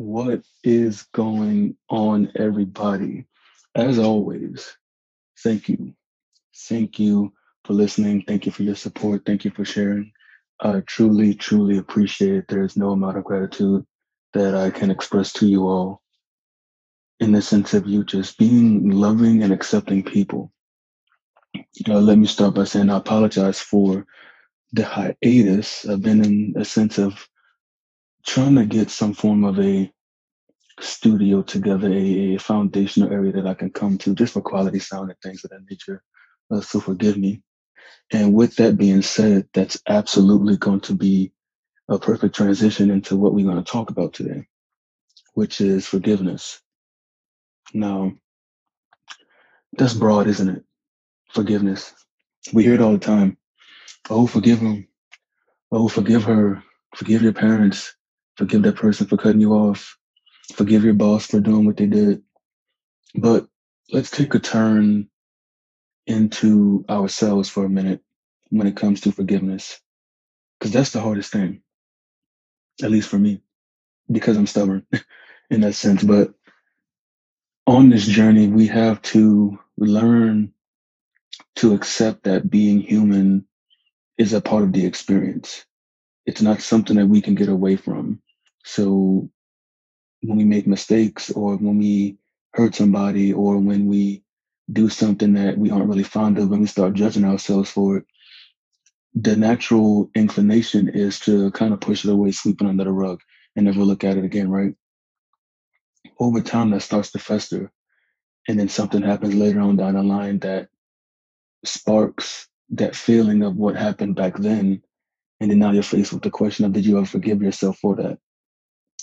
What is going on, everybody? As always, thank you. Thank you for listening. Thank you for your support. Thank you for sharing. I truly, truly appreciate it. There is no amount of gratitude that I can express to you all in the sense of you just being loving and accepting people. Uh, let me start by saying I apologize for the hiatus. I've been in a sense of trying to get some form of a studio together, a, a foundational area that I can come to just for quality sound and things of that nature. Uh, so forgive me. And with that being said, that's absolutely going to be a perfect transition into what we're going to talk about today, which is forgiveness. Now, that's broad, isn't it? Forgiveness. We hear it all the time. Oh, forgive him. Oh, forgive her. Forgive your parents. Forgive that person for cutting you off. Forgive your boss for doing what they did. But let's take a turn into ourselves for a minute when it comes to forgiveness. Because that's the hardest thing, at least for me, because I'm stubborn in that sense. But on this journey, we have to learn to accept that being human is a part of the experience. It's not something that we can get away from. So when we make mistakes or when we hurt somebody or when we do something that we aren't really fond of and we start judging ourselves for it, the natural inclination is to kind of push it away, sweep it under the rug, and never look at it again, right? Over time, that starts to fester. And then something happens later on down the line that sparks that feeling of what happened back then. And then now you're faced with the question of did you ever forgive yourself for that?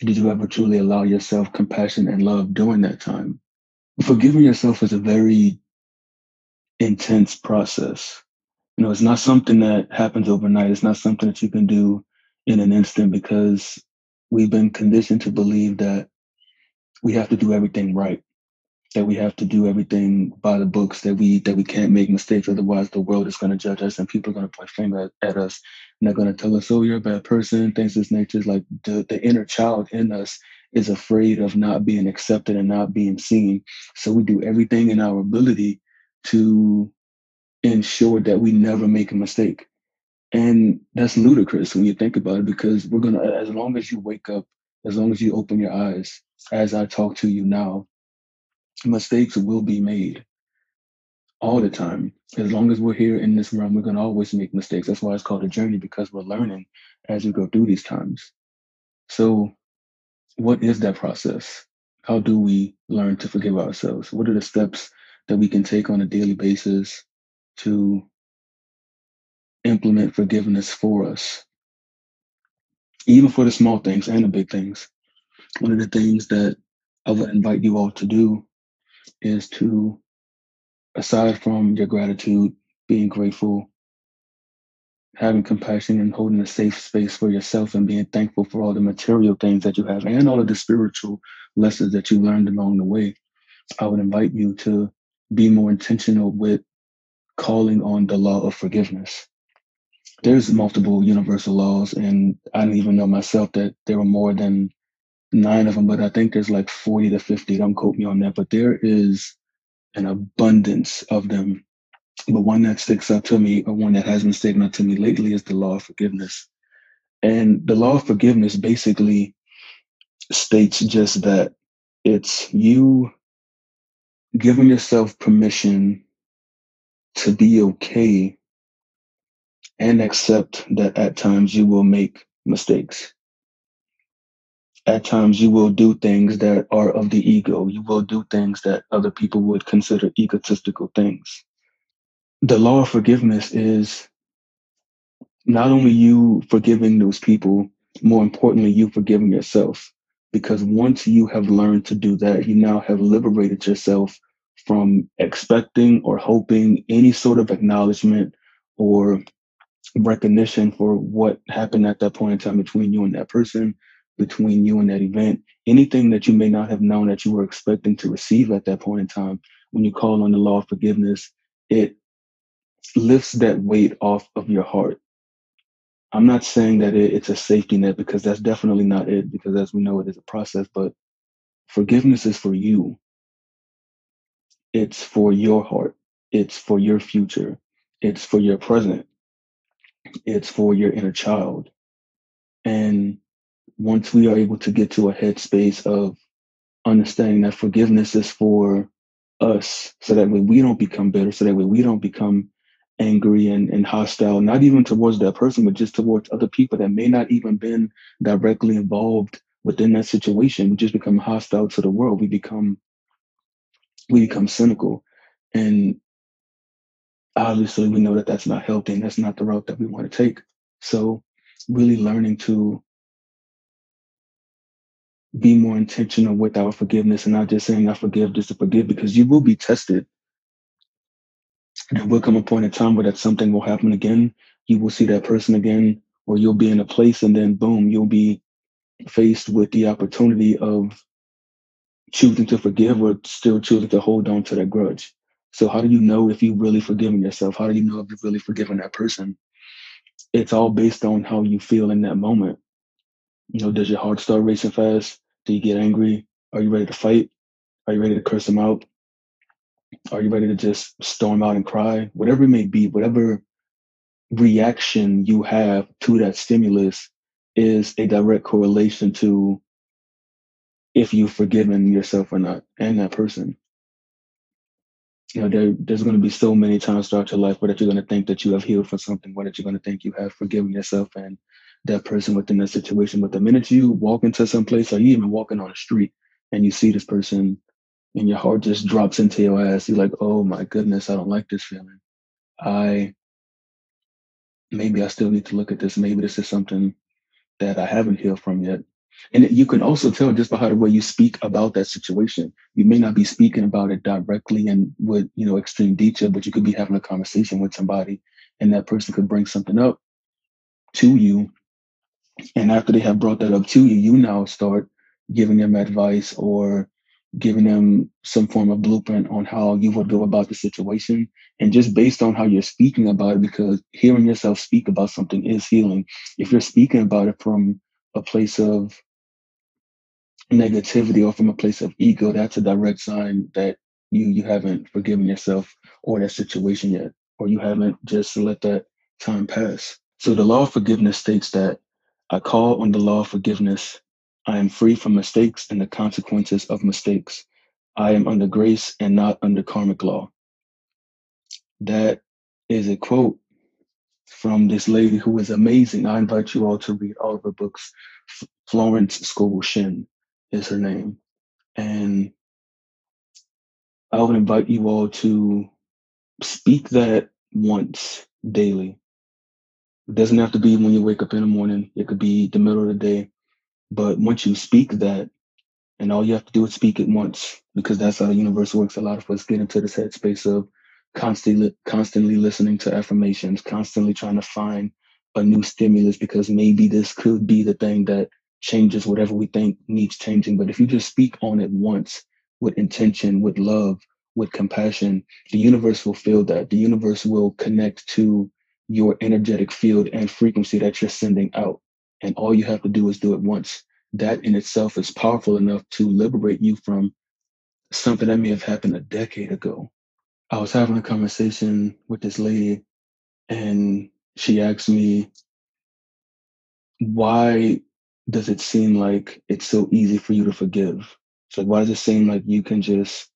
Did you ever truly allow yourself compassion and love during that time? Forgiving yourself is a very intense process. You know, it's not something that happens overnight. It's not something that you can do in an instant because we've been conditioned to believe that we have to do everything right that we have to do everything by the books that we that we can't make mistakes otherwise the world is going to judge us and people are going to point finger at, at, us. And they're going to tell us oh you're a bad person things of this nature. Is like the, the inner child in us is afraid of not being accepted and not being seen. So we do everything in our ability to ensure that we never make a mistake. And that's ludicrous when you think about it because we're going to as long as you wake up as long as you open your eyes as i talk to you now mistakes will be made all the time. As long as we're here in this realm, we're going to always make mistakes. That's why it's called a journey because we're learning as we go through these times. So, what is that process? How do we learn to forgive ourselves? What are the steps that we can take on a daily basis to implement forgiveness for us? Even for the small things and the big things. One of the things that I would invite you all to do is to, aside from your gratitude, being grateful, having compassion and holding a safe space for yourself and being thankful for all the material things that you have and all of the spiritual lessons that you learned along the way, I would invite you to be more intentional with calling on the law of forgiveness. There's multiple universal laws, and I didn't even know myself that there were more than nine of them, but I think there's like 40 to 50. Don't quote me on that, but there is an abundance of them. But one that sticks out to me, or one that has been sticking out to me lately, is the law of forgiveness. And the law of forgiveness basically states just that it's you giving yourself permission to be okay and accept that at times you will make mistakes at times you will do things that are of the ego. You will do things that other people would consider egotistical things. The law of forgiveness is not only you forgiving those people, more importantly, you forgiving yourself. Because once you have learned to do that, you now have liberated yourself from expecting or hoping any sort of acknowledgement or recognition for what happened at that point in time between you and that person between you and that event, anything that you may not have known that you were expecting to receive at that point in time, when you call on the law of forgiveness, it lifts that weight off of your heart. I'm not saying that it, it's a safety net because that's definitely not it, because as we know, it is a process, but forgiveness is for you. It's for your heart. It's for your future. It's for your present. It's for your inner child. And once we are able to get to a headspace of understanding that forgiveness is for us, so that way we don't become bitter, so that way we don't become angry and, and hostile, not even towards that person, but just towards other people that may not even been directly involved within that situation. We just become hostile to the world. We become we become cynical, and obviously we know that that's not healthy and that's not the route that we want to take. So, really learning to be more intentional with our forgiveness and not just saying I forgive just to forgive because you will be tested. There will come a point in time where that something will happen again. You will see that person again, or you'll be in a place and then boom, you'll be faced with the opportunity of choosing to forgive or still choosing to hold on to that grudge. So how do you know if you've really forgiven yourself? How do you know if you've really forgiven that person? It's all based on how you feel in that moment. You know, does your heart start racing fast? Do you get angry? Are you ready to fight? Are you ready to curse them out? Are you ready to just storm out and cry? Whatever it may be, whatever reaction you have to that stimulus is a direct correlation to if you've forgiven yourself or not and that person. You know, there, there's going to be so many times throughout your life where that you're going to think that you have healed from something, where that you're going to think you have forgiven yourself and that person within that situation. But the minute you walk into some place or you even walking on the street and you see this person and your heart just drops into your ass, you're like, oh my goodness, I don't like this feeling. I maybe I still need to look at this. Maybe this is something that I haven't healed from yet. And you can also tell just by how the way you speak about that situation. You may not be speaking about it directly and with you know extreme detail, but you could be having a conversation with somebody, and that person could bring something up to you and after they have brought that up to you, you now start giving them advice or giving them some form of blueprint on how you would go about the situation. And just based on how you're speaking about it, because hearing yourself speak about something is healing. If you're speaking about it from a place of negativity or from a place of ego, that's a direct sign that you you haven't forgiven yourself or that situation yet, or you haven't just let that time pass. So the law of forgiveness states that I call on the law of forgiveness. I am free from mistakes and the consequences of mistakes. I am under grace and not under karmic law. That is a quote from this lady who is amazing. I invite you all to read all of her books. Florence Scovel Shinn is her name. And I would invite you all to speak that once daily. It doesn't have to be when you wake up in the morning. It could be the middle of the day. But once you speak that, and all you have to do is speak it once, because that's how the universe works. A lot of us get into this headspace of constantly, constantly listening to affirmations, constantly trying to find a new stimulus, because maybe this could be the thing that changes whatever we think needs changing. But if you just speak on it once with intention, with love, with compassion, the universe will feel that. The universe will connect to your energetic field and frequency that you're sending out. And all you have to do is do it once. That in itself is powerful enough to liberate you from something that may have happened a decade ago. I was having a conversation with this lady, and she asked me, Why does it seem like it's so easy for you to forgive? It's like, why does it seem like you can just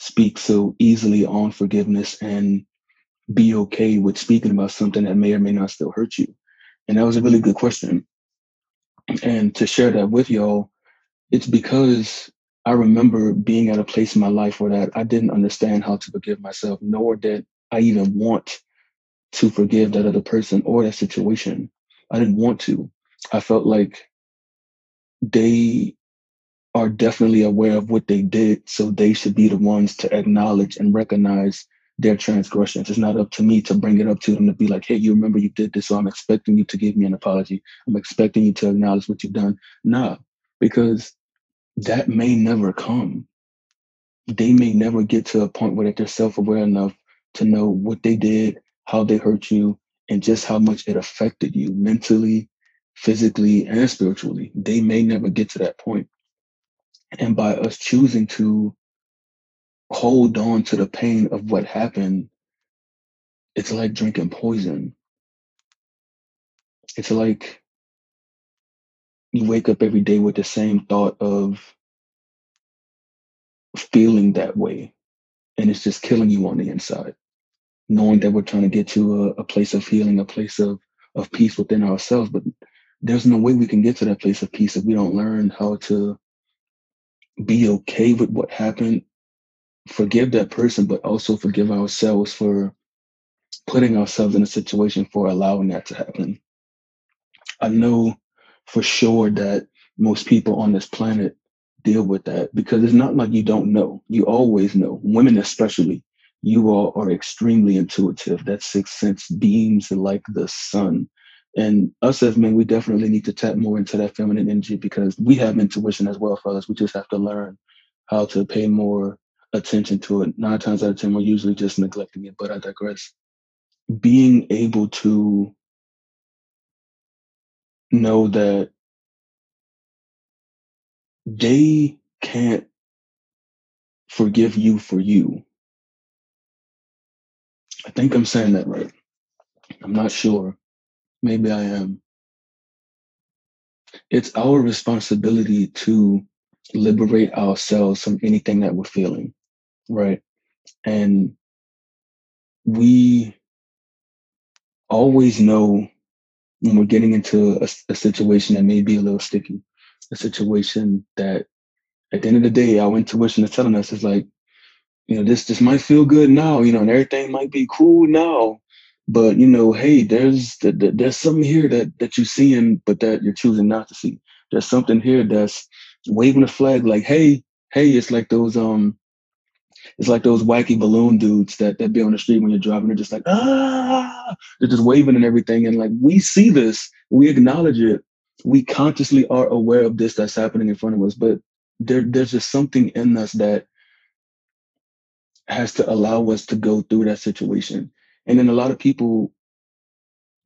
speak so easily on forgiveness and be okay with speaking about something that may or may not still hurt you? And that was a really good question. And to share that with y'all, it's because I remember being at a place in my life where that I didn't understand how to forgive myself, nor did I even want to forgive that other person or that situation. I didn't want to. I felt like they are definitely aware of what they did, so they should be the ones to acknowledge and recognize their transgressions. It's not up to me to bring it up to them to be like, hey, you remember you did this, so I'm expecting you to give me an apology. I'm expecting you to acknowledge what you've done. Nah, because that may never come. They may never get to a point where they're self aware enough to know what they did, how they hurt you, and just how much it affected you mentally, physically, and spiritually. They may never get to that point. And by us choosing to hold on to the pain of what happened, it's like drinking poison. It's like you wake up every day with the same thought of feeling that way, and it's just killing you on the inside. Knowing that we're trying to get to a, a place of healing, a place of, of peace within ourselves, but there's no way we can get to that place of peace if we don't learn how to be okay with what happened, forgive that person, but also forgive ourselves for putting ourselves in a situation for allowing that to happen. I know for sure that most people on this planet deal with that because it's not like you don't know. You always know. Women, especially, you all are extremely intuitive. That sixth sense beams like the sun. And us as men, we definitely need to tap more into that feminine energy because we have intuition as well, fellas. We just have to learn how to pay more attention to it. Nine times out of ten, we're usually just neglecting it, but I digress. Being able to know that they can't forgive you for you. I think I'm saying that right. I'm not sure. Maybe I am. It's our responsibility to liberate ourselves from anything that we're feeling, right? And we always know when we're getting into a, a situation that may be a little sticky, a situation that at the end of the day, our intuition is telling us is like, you know, this this might feel good now, you know, and everything might be cool now, but you know, hey, there's there's something here that that you're seeing, but that you're choosing not to see. There's something here that's waving a flag, like, hey, hey, it's like those um, it's like those wacky balloon dudes that that be on the street when you're driving. They're just like, ah, they're just waving and everything, and like we see this, we acknowledge it, we consciously are aware of this that's happening in front of us, but there there's just something in us that has to allow us to go through that situation. And then a lot of people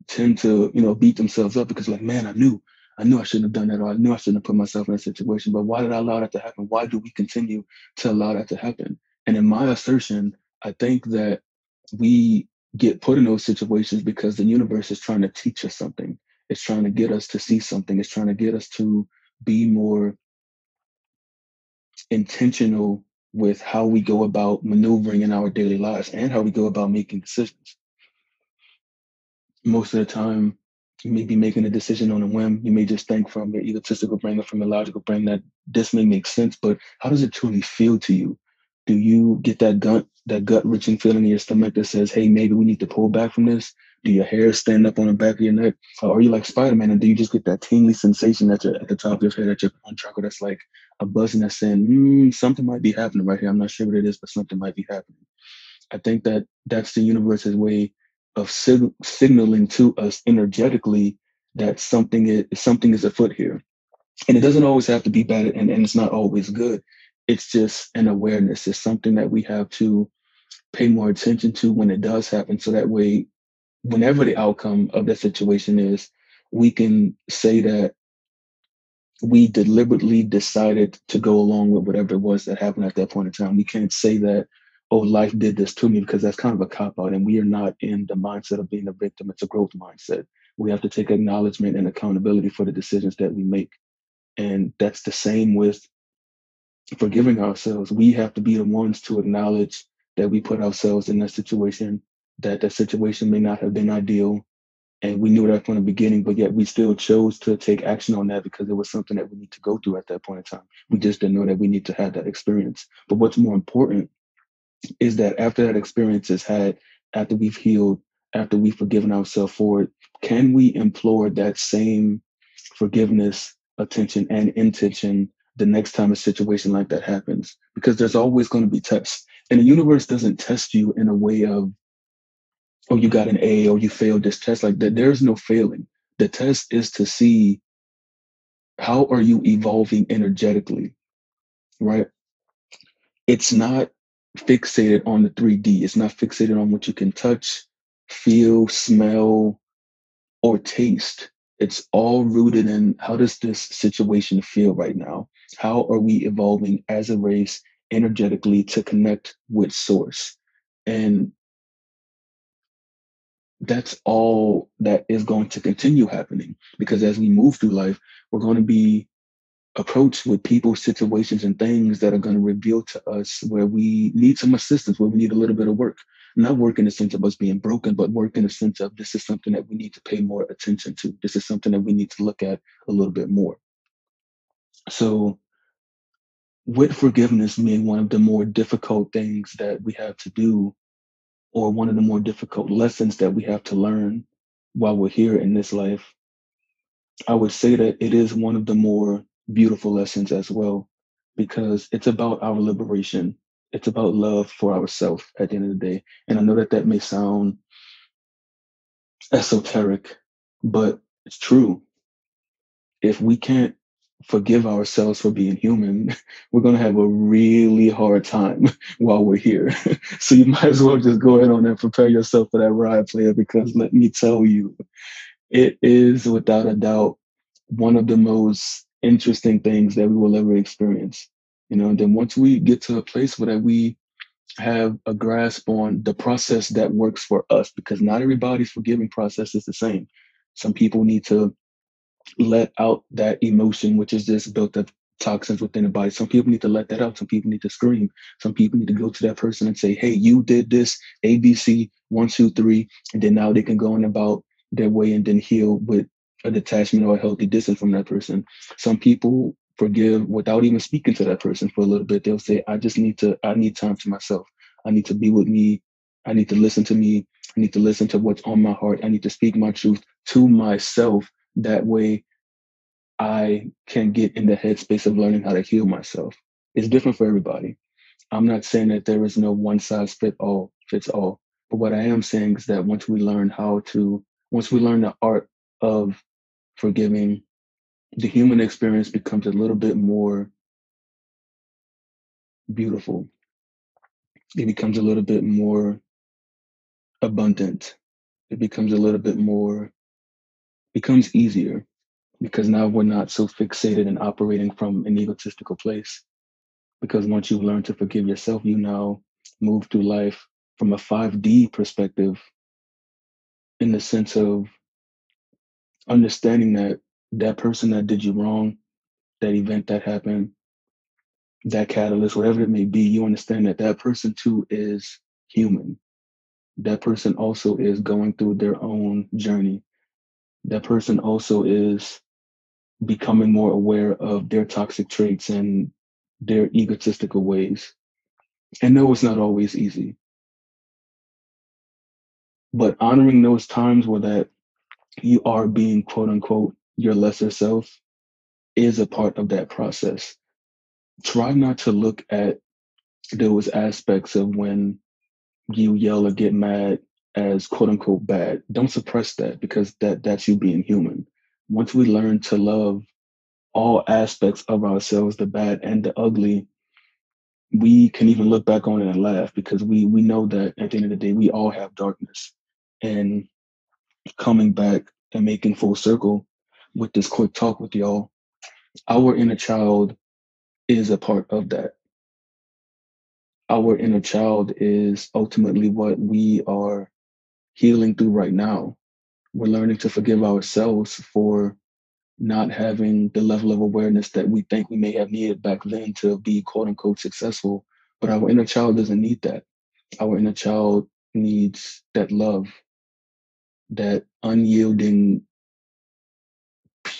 tend to, you know, beat themselves up because like, man, I knew, I knew I shouldn't have done that, or I knew I shouldn't have put myself in that situation. But why did I allow that to happen? Why do we continue to allow that to happen? And in my assertion, I think that we get put in those situations because the universe is trying to teach us something. It's trying to get us to see something. It's trying to get us to be more intentional with how we go about maneuvering in our daily lives and how we go about making decisions. Most of the time, you may be making a decision on a whim. You may just think from your egotistical brain or from your logical brain that this may make sense, but how does it truly feel to you? Do you get that gut, that gut wrenching feeling in your stomach that says, hey, maybe we need to pull back from this? Do your hair stand up on the back of your neck? Or are you like Spider-Man and do you just get that tingly sensation at your at the top of your head at your chakra that's like a buzzing that's saying, mm, something might be happening right here. I'm not sure what it is, but something might be happening. I think that that's the universe's way of sig- signaling to us energetically that something is something is afoot here. And it doesn't always have to be bad and, and it's not always good. It's just an awareness. It's something that we have to pay more attention to when it does happen. So that way whenever the outcome of that situation is, we can say that we deliberately decided to go along with whatever it was that happened at that point in time. We can't say that, oh, life did this to me because that's kind of a cop out. And we are not in the mindset of being a victim. It's a growth mindset. We have to take acknowledgement and accountability for the decisions that we make. And that's the same with forgiving ourselves. We have to be the ones to acknowledge that we put ourselves in that situation that that situation may not have been ideal and we knew that from the beginning but yet we still chose to take action on that because it was something that we need to go through at that point in time we just didn't know that we need to have that experience but what's more important is that after that experience is had after we've healed after we've forgiven ourselves for it can we implore that same forgiveness attention and intention the next time a situation like that happens because there's always going to be tests and the universe doesn't test you in a way of oh, you got an A or you failed this test. Like that, there's no failing. The test is to see how are you evolving energetically, right? It's not fixated on the 3D. It's not fixated on what you can touch, feel, smell, or taste. It's all rooted in how does this situation feel right now? How are we evolving as a race energetically to connect with source? And that's all that is going to continue happening because as we move through life, we're going to be approached with people, situations, and things that are going to reveal to us where we need some assistance, where we need a little bit of work. Not work in the sense of us being broken, but work in the sense of this is something that we need to pay more attention to. This is something that we need to look at a little bit more. So, with forgiveness being one of the more difficult things that we have to do, or one of the more difficult lessons that we have to learn while we're here in this life, I would say that it is one of the more beautiful lessons as well, because it's about our liberation. It's about love for ourselves at the end of the day. And I know that that may sound esoteric, but it's true. If we can't forgive ourselves for being human, we're going to have a really hard time while we're here. so you might as well just go ahead on and prepare yourself for that ride, player, because let me tell you, it is without a doubt one of the most interesting things that we will ever experience. You know, then once we get to a place where that we have a grasp on the process that works for us, because not everybody's forgiving process is the same. Some people need to let out that emotion, which is just built up toxins within the body. Some people need to let that out. Some people need to scream. Some people need to go to that person and say, Hey, you did this, ABC, one, two, three. And then now they can go on about their way and then heal with a detachment or a healthy distance from that person. Some people forgive without even speaking to that person for a little bit. They'll say, I just need to, I need time to myself. I need to be with me. I need to listen to me. I need to listen to what's on my heart. I need to speak my truth to myself. That way I can get in the headspace of learning how to heal myself. It's different for everybody. I'm not saying that there is no one size fit all fits all. But what I am saying is that once we learn how to, once we learn the art of forgiving, the human experience becomes a little bit more beautiful. It becomes a little bit more abundant. It becomes a little bit more, becomes easier because now we're not so fixated and operating from an egotistical place. Because once you learn to forgive yourself, you now move through life from a 5D perspective in the sense of understanding that that person that did you wrong, that event that happened, that catalyst, whatever it may be, you understand that that person too is human. That person also is going through their own journey. That person also is becoming more aware of their toxic traits and their egotistical ways. And no, it's not always easy. But honoring those times where that you are being quote unquote your lesser self is a part of that process. Try not to look at those aspects of when you yell or get mad as quote unquote bad. Don't suppress that because that that's you being human. Once we learn to love all aspects of ourselves, the bad and the ugly, we can even look back on it and laugh because we we know that at the end of the day we all have darkness. And coming back and making full circle with this quick talk with y'all, our inner child is a part of that. Our inner child is ultimately what we are healing through right now. We're learning to forgive ourselves for not having the level of awareness that we think we may have needed back then to be quote unquote successful. But our inner child doesn't need that. Our inner child needs that love, that unyielding,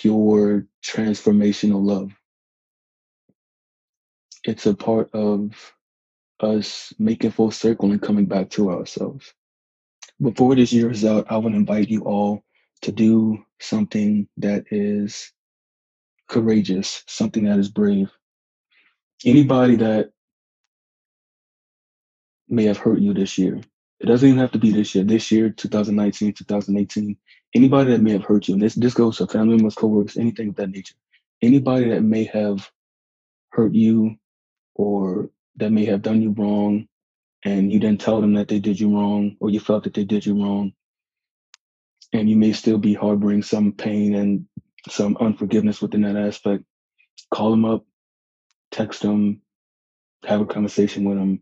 pure, transformational love. It's a part of us making full circle and coming back to ourselves. Before this year is out, I would invite you all to do something that is courageous, something that is brave. Anybody that may have hurt you this year, it doesn't even have to be this year, this year, 2019, 2018, anybody that may have hurt you, and this, this goes to family members, coworkers, anything of that nature, anybody that may have hurt you or that may have done you wrong and you didn't tell them that they did you wrong or you felt that they did you wrong, and you may still be harboring some pain and some unforgiveness within that aspect, call them up, text them, have a conversation with them,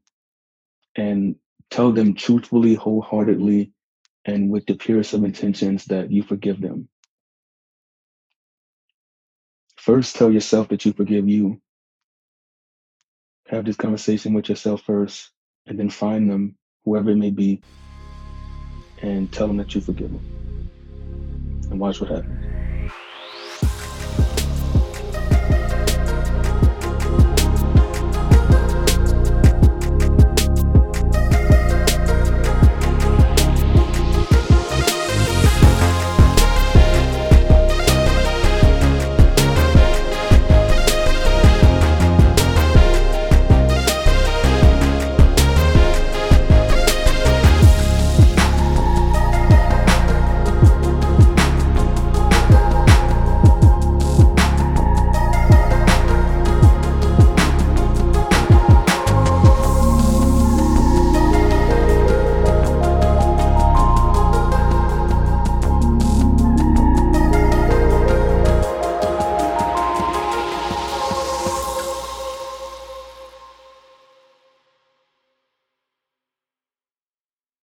and tell them truthfully, wholeheartedly, and with the purest of intentions that you forgive them. First, tell yourself that you forgive you. Have this conversation with yourself first, and then find them, whoever it may be, and tell them that you forgive them. And watch what happens.